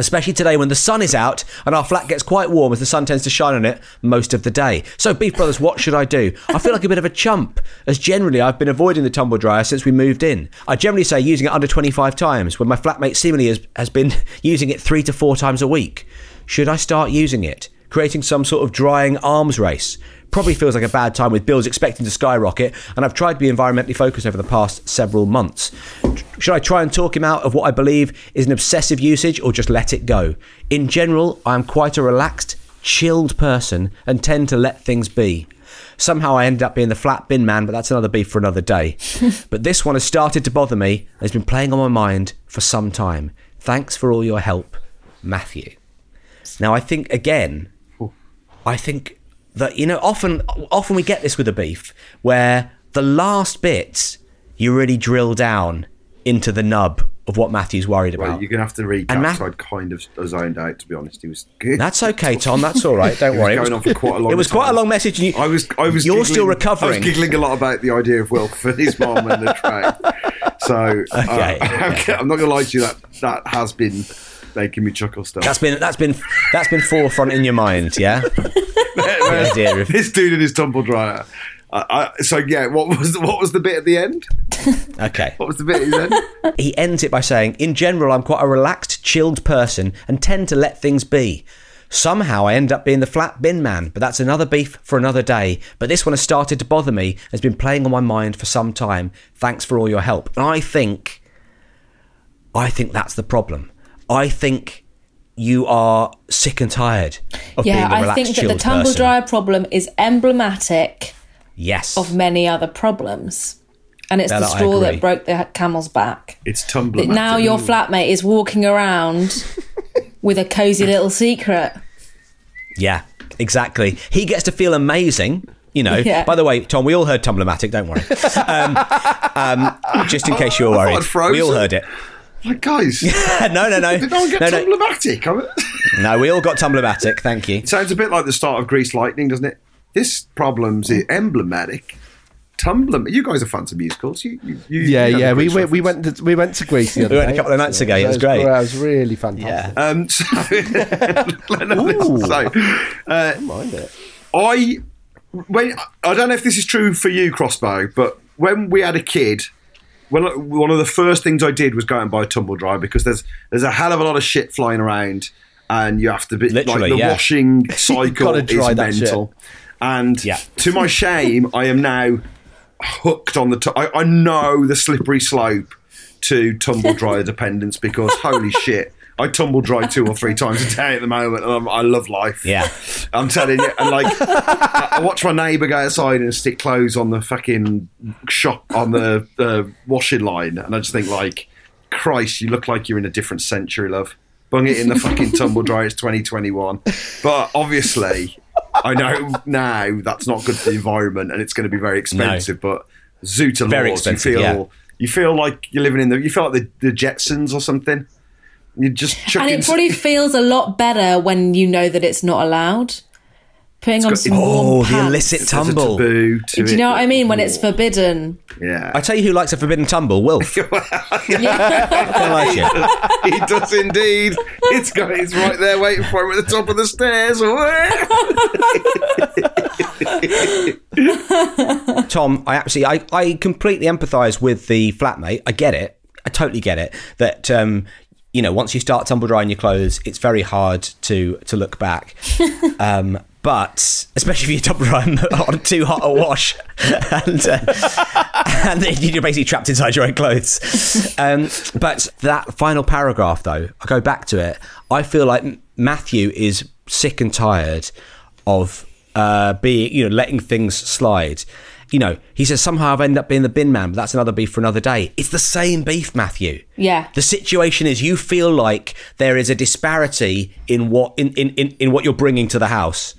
Especially today when the sun is out and our flat gets quite warm as the sun tends to shine on it most of the day. So, Beef Brothers, what should I do? I feel like a bit of a chump, as generally I've been avoiding the tumble dryer since we moved in. I generally say using it under 25 times, when my flatmate seemingly has, has been using it three to four times a week. Should I start using it? Creating some sort of drying arms race? Probably feels like a bad time with bills expecting to skyrocket, and I've tried to be environmentally focused over the past several months. Should I try and talk him out of what I believe is an obsessive usage or just let it go? In general, I am quite a relaxed, chilled person and tend to let things be. Somehow I ended up being the flat bin man, but that's another beef for another day. but this one has started to bother me and has been playing on my mind for some time. Thanks for all your help, Matthew. Now, I think, again, I think that you know often often we get this with a beef where the last bits you really drill down into the nub of what Matthew's worried Well, about. you're gonna have to recap. And Matt- so I'd kind of zoned out, to be honest. He was good. That's okay, Tom. That's all right. Don't It was worry. going on for quite a long it was quite a long message. And you, I was, I was. You're giggling- still recovering. I was giggling a lot about the idea of Wilf and his mom and the train. So, uh, Okay, I'm not gonna lie to you. That that has been making me chuckle stuff. That's been that's been that's been forefront in your mind, yeah. the of this dude in his tumble dryer. I, so yeah, what was the, what was the bit at the end? Okay. What was the bit he said? He ends it by saying, In general, I'm quite a relaxed, chilled person and tend to let things be. Somehow I end up being the flat bin man, but that's another beef for another day. But this one has started to bother me, has been playing on my mind for some time. Thanks for all your help. And I think, I think that's the problem. I think you are sick and tired of yeah, being a I relaxed, I think that the tumble person. dryer problem is emblematic Yes. of many other problems. And it's Bella, the straw that broke the camel's back. It's That Tumblr. now your flatmate is walking around with a cozy little secret. Yeah, exactly. He gets to feel amazing. You know. Yeah. By the way, Tom, we all heard Tumblematic. Don't worry. Um, um, just in case you were worried, we all heard it. Like, guys, no, no, no, did no one get no, no, Tumblr-matic? no. We all got Tumblematic. Thank you. It sounds a bit like the start of Grease Lightning, doesn't it? This problem's emblematic. Tumblr. You guys are fans of musicals. You, you, you Yeah, you know yeah. We went, we went, to, we went to Grease the other We went a couple of nights ago, it was That great. It was really fantastic. Um, so, so uh, Mind it. I when I don't know if this is true for you, Crossbow, but when we had a kid, when one of the first things I did was go out and buy a tumble dryer because there's there's a hell of a lot of shit flying around, and you have to be Literally, like the yeah. washing cycle is mental. And Yeah. to my shame, I am now hooked on the. T- I, I know the slippery slope to tumble dryer dependence because holy shit. I tumble dry two or three times a day at the moment, and I'm, I love life. Yeah. I'm telling you, and like, I I watch my neighbour go outside and stick clothes on the fucking shop on the uh, washing line, and I just think like, Christ, you look like you're in a different century, love. Bung it in the fucking tumble dryer. It's 2021, but obviously, I know now that's not good for the environment, and it's going to be very expensive. But zoot Very laws, you feel yeah. you feel like you're living in the you feel like the, the Jetsons or something. You just chuck And in it probably feels a lot better when you know that it's not allowed. Putting on got- some Oh, warm the pants. illicit there's a tumble. taboo to Do you it. know what I mean? When it's forbidden. Yeah. I tell you who likes a forbidden tumble, Wilf. I like it. he does indeed. It's got it's right there waiting for him at the top of the stairs. Tom, I absolutely, I, I completely empathise with the flatmate. I get it. I totally get it. That um, you know, once you start tumble drying your clothes, it's very hard to to look back. um, but especially if you tumble dry on too hot a wash, and uh, and then you're basically trapped inside your own clothes. Um, but that final paragraph, though, I go back to it. I feel like Matthew is sick and tired of uh, being, you know, letting things slide. You know, he says somehow I've ended up being the bin man, but that's another beef for another day. It's the same beef, Matthew. Yeah. The situation is you feel like there is a disparity in what in, in, in, in what you're bringing to the house.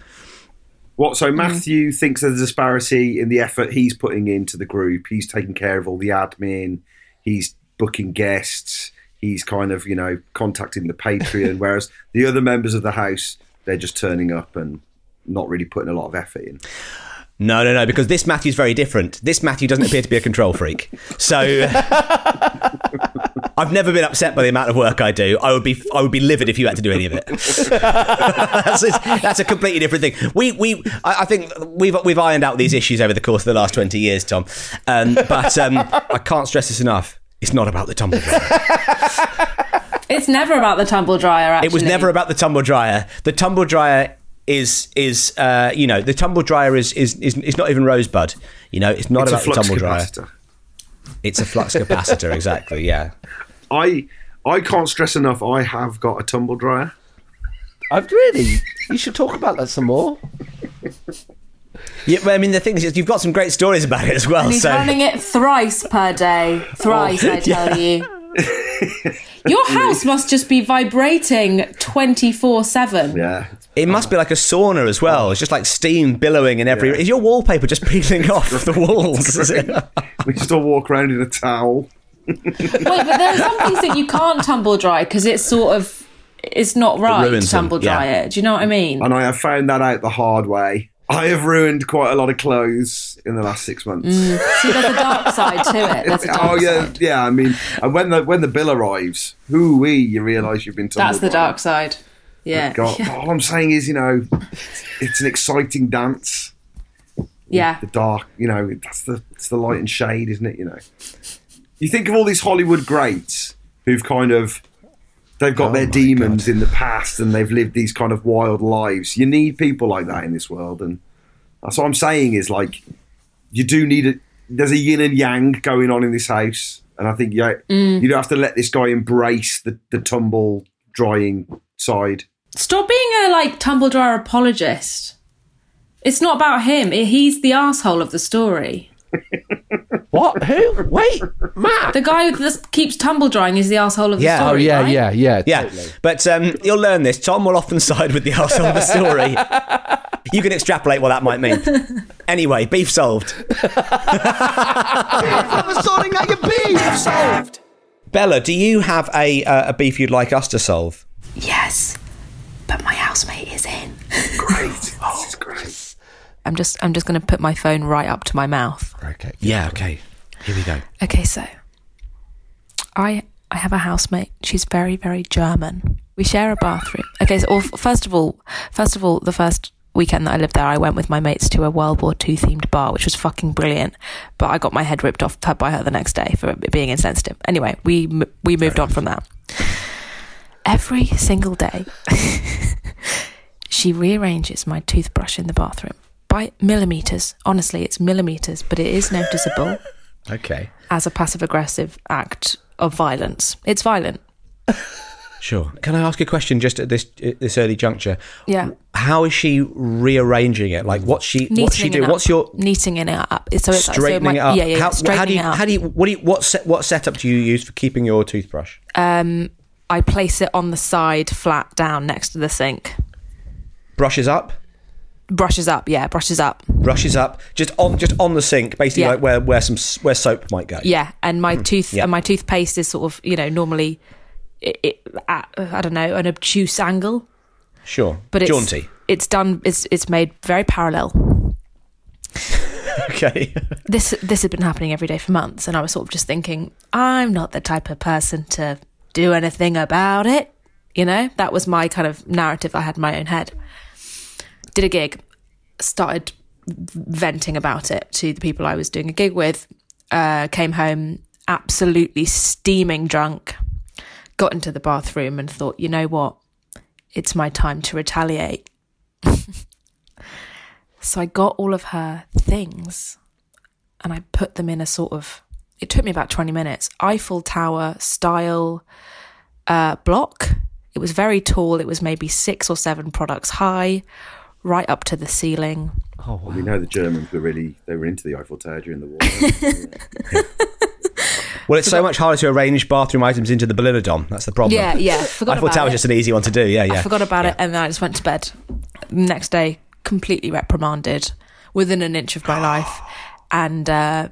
What? So Matthew thinks there's a disparity in the effort he's putting into the group. He's taking care of all the admin. He's booking guests. He's kind of you know contacting the Patreon. whereas the other members of the house, they're just turning up and not really putting a lot of effort in. No, no, no, because this Matthew's very different. This Matthew doesn't appear to be a control freak. So I've never been upset by the amount of work I do. I would be I would be livid if you had to do any of it. that's, that's a completely different thing. We we I I think we've we've ironed out these issues over the course of the last twenty years, Tom. Um, but um, I can't stress this enough. It's not about the tumble dryer. It's never about the tumble dryer, actually. It was never about the tumble dryer. The tumble dryer is is uh, you know the tumble dryer is is is, is not even rosebud. You know, it's not It's a about the flux tumble dryer. capacitor. It's a flux capacitor, exactly. Yeah. I I can't stress enough. I have got a tumble dryer. I've really. You should talk about that some more. Yeah, but I mean, the thing is, you've got some great stories about it as well. And he's So running it thrice per day. Thrice, Oh, I tell you. Your house must just be vibrating 24 7. Yeah. It must be like a sauna as well. It's just like steam billowing in every. Yeah. Is your wallpaper just peeling off the walls? Is it? We still walk around in a towel. Wait, but there are some things that you can't tumble dry because it's sort of. It's not right to ruins them, tumble dry yeah. it. Do you know what I mean? and I have found that out the hard way. I have ruined quite a lot of clothes in the last six months. Mm. See, there's a dark side to it. There's a oh, dark oh yeah, side. yeah. I mean, and when the when the bill arrives, whoo wee, you realise you've been. That's the tumbled dark side. Yeah. God, all I'm saying is, you know, it's an exciting dance. Yeah. the dark. You know, that's the it's the light and shade, isn't it? You know, you think of all these Hollywood greats who've kind of they've got Oh their my demons in the past and they've lived these kind of wild lives. You need people like that in this world, and that's what I'm saying. Is like you do need a there's a yin and yang going on in this house, and I think yeah, Mm. you don't have to let this guy embrace the the tumble drying side. Stop being a like tumble dryer apologist. It's not about him. He's the asshole of the story. What? Who? Wait, Matt. The guy that keeps tumble drying is the asshole of the Yeah. story. Oh yeah, right? yeah, yeah, Yeah, totally. but um, you'll learn this. Tom will often side with the asshole of the story. You can extrapolate what that might mean. Anyway, beef solved. From sorting out your beef. Solved. Bella, do you have a uh, a beef you'd like us to solve? Yes, but my housemate is in. Great, this is great. I'm just I'm just going to put my phone right up to my mouth. Okay. Yeah. Okay. Here we go. Okay, so I I have a housemate. She's very very German. We share a bathroom. Okay, so well, first of all, first of all, the first weekend that I lived there, I went with my mates to a World War II themed bar, which was fucking brilliant. But I got my head ripped off uh, by her the next day for being insensitive. Anyway, we we moved on from that. Every single day, she rearranges my toothbrush in the bathroom by millimeters. Honestly, it's millimeters, but it is noticeable Okay. as a passive aggressive act of violence. It's violent. Sure. Can I ask a question just at this at this early juncture? Yeah. How is she rearranging it? Like, what's she what's she Neatening doing? What's your neating it up? So it's straightening so my, it up? Yeah, yeah. yeah, How, how do you how do you what do you what set, what setup do you use for keeping your toothbrush? um, I place it on the side, flat down next to the sink. Brushes up, Brushes up, yeah, brushes up. brushes up, just on just on the sink, basically Yeah. like where where some where soap might go. Yeah, and my tooth Hmm. Yeah. and my toothpaste is sort of you know normally it, it, at I don't know an obtuse angle, Sure. but it's jaunty. It's done. It's it's made very parallel. Okay. this this had been happening every day for months and i was sort of just thinking i'm not the type of person to do anything about it you know? That was my kind of narrative i had in my own head. Did a gig started venting about it to the people i was doing a gig with uh, came home absolutely steaming drunk got into the bathroom and thought you know what? It's my time to retaliate. So i got all of her things and I put them in a sort of. It took me about twenty minutes. Eiffel Tower style uh, block. It was very tall. It was maybe six or seven products high, right up to the ceiling. Well, we know the Germans were really they were into the Eiffel Tower during the war. Well, it's so much harder to arrange bathroom items into the Bellilodom. That's the problem. Yeah, yeah. Forgot Eiffel about Tower's it. just an easy one to do. Yeah, yeah. I forgot about it, and then I just went to bed. Next day, completely reprimanded, within an inch of my life, and uh,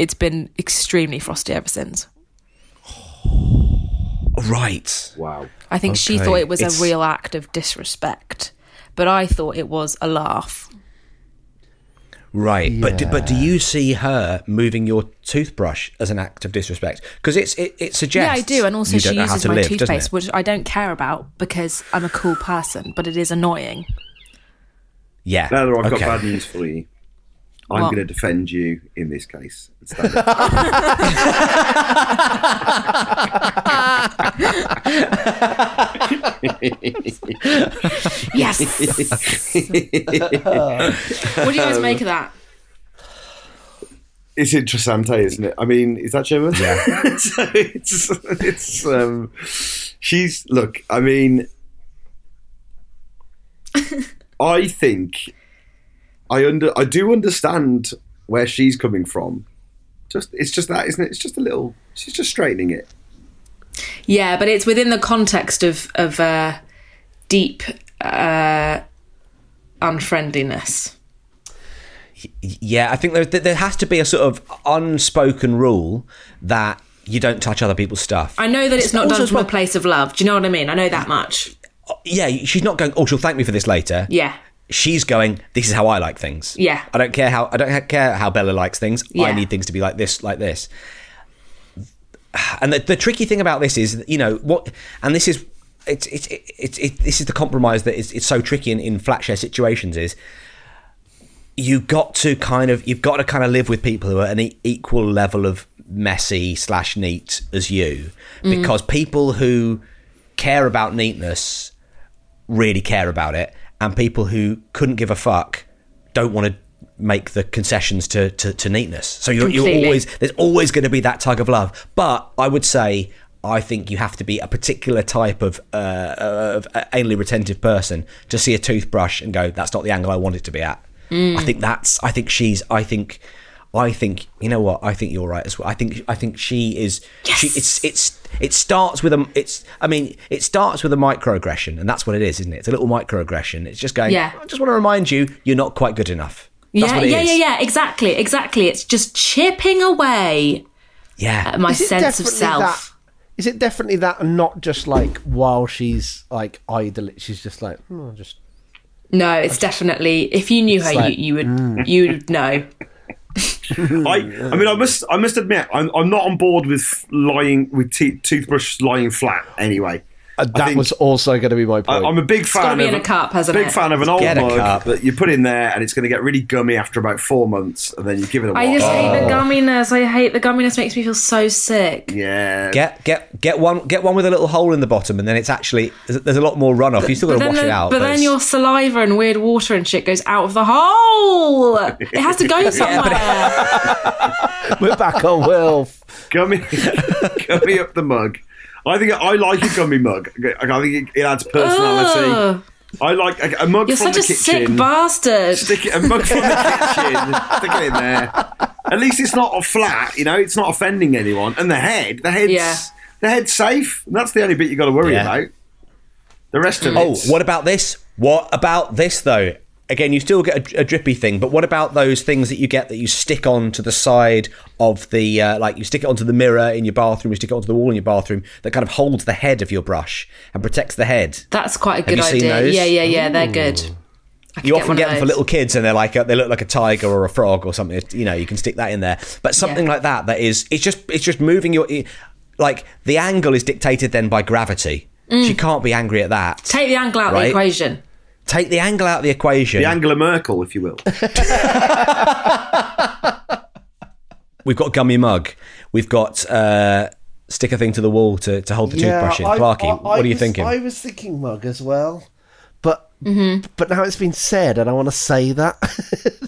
it's been extremely frosty ever since. Right. wow. I think she thought it was it's- a real act of disrespect, but I thought it was a laugh. Right, but do, but do you see her moving your toothbrush as an act of disrespect? Because it's it, it suggests Yeah, I do, and also she don't know how uses to my live, toothpaste, which I don't care about because I'm a cool person, but it is annoying. Yeah. Now I've okay. got bad news for you. I'm going to defend you in this case. and stand up. Yes. what do you guys make of that? it's interessante, isn't it? I mean, is that German? Yeah. so it's it's um, she's look. I mean, I think I under I do understand where she's coming from. Just it's just that, isn't it? It's just a little. She's just straightening it. Yeah, but it's within the context of of uh, deep uh, unfriendliness. Yeah, I think there there has to be a sort of unspoken rule that you don't touch other people's stuff. I know that it's not done from well- a place of love. Do you know what I mean? I know that much. yeah, she's not going. Oh, she'll thank me for this later. Yeah. She's going. This is how I like things. Yeah. I don't care how I don't care how Bella likes things. yeah. I need things to be like this, like this. And the, the tricky thing about this is, you know, what, and this is, it's it's it's it, this is the compromise that is it's so tricky in, in flat share situations is. you've got to kind of you've got to kind of live with people who are an equal level of messy slash neat as you, mm. because people who care about neatness really care about it, and people who couldn't give a fuck don't want to make the concessions to, to, to neatness. So you're, you're always there's always going to be that tug of love. But I would say I think you have to be a particular type of uh, uh of uh, anally retentive person to see a toothbrush and go, that's not the angle I want it to be at. Mm. I think that's. I think she's. I think. I think you know what I think you're right as well. I think I think she is. She it's it's it starts with a it's. I mean it starts with a microaggression and that's what it is, isn't it? It's a little microaggression. It's just going. Yeah. I just want to remind you, you're not quite good enough. That's yeah, what it yeah, is. yeah, yeah. Exactly, exactly. It's just chipping away Yeah. at my sense of self. That, is it definitely that, and not just like while she's like idle, she's just like, oh, just No, it's definitely. If you knew her, like, you, you would mm. you would know. I, I mean, I must, I must admit, I'm, I'm not on board with lying with te- toothbrush lying flat. Anyway, that think- was also going to be my point. I'm a big fan be of in a cup, hasn't big it? fan of an old Get mug cup. that you put in there, and it's going to get really gummy after about four months, and then you give it a I wash. just hate Oh. the gumminess. I hate the gumminess. Makes me feel so sick. yeah, Get get get one get one with a little hole in the bottom, and then it's actually there's, there's a lot more runoff. You still got to then, wash it out. but then your saliva and weird water and shit goes out of the hole. It has to go somewhere. We're back on Wilf. gummy, gummy up the mug. I think I like a gummy mug. I think it, it adds personality. Ugh. I like a, a mug You're from such a sick bastard. Stick it, a mug from the kitchen. Stick it in there. At least it's not a flat. You know, it's not offending anyone. And the head, the head's Yeah. the head's safe. And that's the only bit you've got to worry Yeah. about. The rest of it. Oh, what about this? What about this though? Again, you still get a, a drippy thing, but what about those things that you get that you stick on to the side of the, uh, like you stick it onto the mirror in your bathroom, you stick it onto the wall in your bathroom, that kind of holds the head of your brush and protects the head. That's quite a good idea. Yeah, yeah, yeah. They're good. You get often one get them for little kids, and they're like a, they look like a tiger or a frog or something. You know, you can stick that in there. But something Yeah. like that, that is, it's just it's just moving your, like the angle is dictated then by gravity. Mm. She can't be angry at that. Take the angle out of the equation. Take the angle out of the equation. the Angela Merkel, if you will. We've got gummy mug. We've got uh, stick a thing to the wall to, to hold the toothbrush in. I- Clarky, I- what I are you was- thinking? I was thinking mug as well, but but now it's been said, and I want to say that.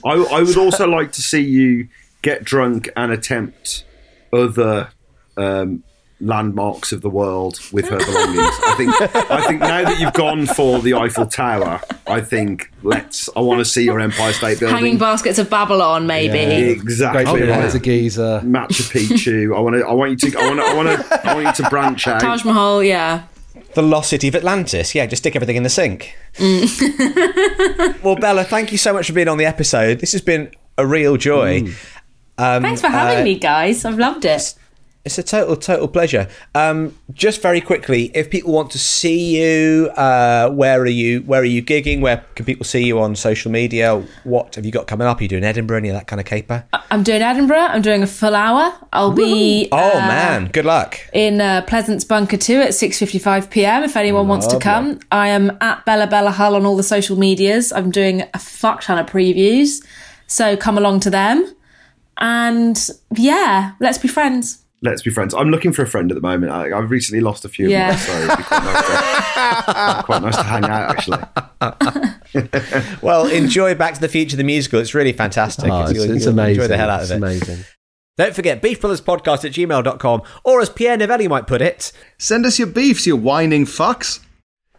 I, I would also like to see you get drunk and attempt other um, landmarks of the world with her belongings. I think I think now that you've gone for the Eiffel Tower, I think let's. I want to see your Empire State Building. Hanging baskets of Babylon, maybe. Exactly. Great right. Pyramids of Giza. Machu Picchu. I want to. I want you to. I want to. I want to. I want you to branch out. Taj Mahal, yeah. the lost city of Atlantis. Yeah, just stick everything in the sink. Mm. well, Bella, thank you so much for being on the episode. This has been a real joy. Um, Thanks for having uh, me, guys. I've loved it. It's a total, total pleasure. Um, just very quickly, if people want to see you, uh, where are you? Where are you gigging? Where can people see you on social media? What have you got coming up? Are you doing Edinburgh? Any of that kind of caper? I'm doing Edinburgh. I'm doing a full hour. I'll be oh uh, man, good luck. in uh, Pleasance Bunker 2 at 6.55 p.m. if anyone wants to come. I am at Bella Bella Hull on all the social medias. I'm doing a fuck ton of previews. So come along to them. And yeah, let's be friends. Let's be friends. I'm looking for a friend at the moment. I, I've recently lost a few Yeah. of them, so it'd be quite nice, to, quite nice to hang out. Actually, Well, enjoy Back to the Future the musical. It's really fantastic. Oh, it's, You'll- it's amazing. Enjoy the hell out it's of it. amazing. Don't forget, beefbrotherspodcast at gmail.com, or as Pierre Novellie might put it, Send us your beefs, you whining fucks.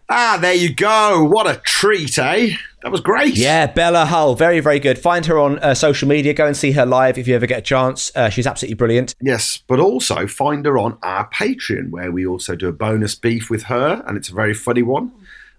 ah, there you go. What a treat, eh? That was great. Yeah, Bella Hull, very, very good. Find her on uh, social media. Go and see her live if you ever get a chance. Uh, she's absolutely brilliant. Yes, but also find her on our Patreon, where we also do a bonus beef with her, and it's a very funny one.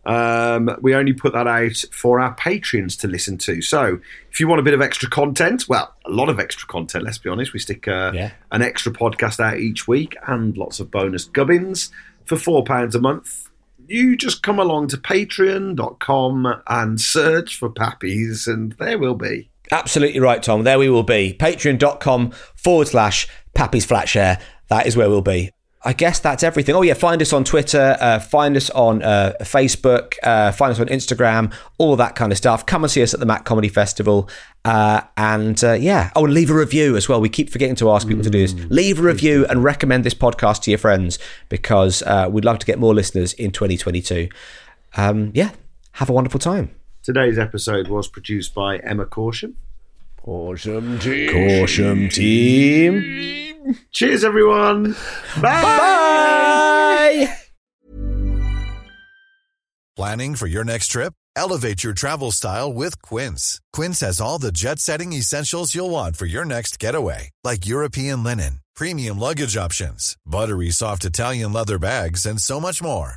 Um, we only put that out for our patrons to listen to. So if you want a bit of extra content, well, a lot of extra content, let's be honest. We stick uh, Yeah. an extra podcast out each week and lots of bonus gubbins for £4 a month. You just come along to patreon.com and search for Pappies, and there we'll be. Absolutely right, Tom. There we will be. Patreon.com forward slash Pappy's Flatshare. That is where we'll be. I guess that's everything. Oh yeah, find us on Twitter, uh, find us on uh, Facebook, uh, find us on Instagram, all that kind of stuff. Come and see us at the Mach Comedy Festival, uh, and uh, yeah, oh, and leave a review as well. We keep forgetting to ask people to do this. Leave a review and recommend this podcast to your friends because uh, we'd love to get more listeners in 2022. Um, yeah, have a wonderful time. Today's episode was produced by Emma Caution. Awesome team. Caution team. Cheers, everyone. Bye. Planning for your next trip? Elevate your travel style with Quince. Quince has all the jet setting essentials you'll want for your next getaway, like European linen, premium luggage options, buttery soft Italian leather bags, and so much more.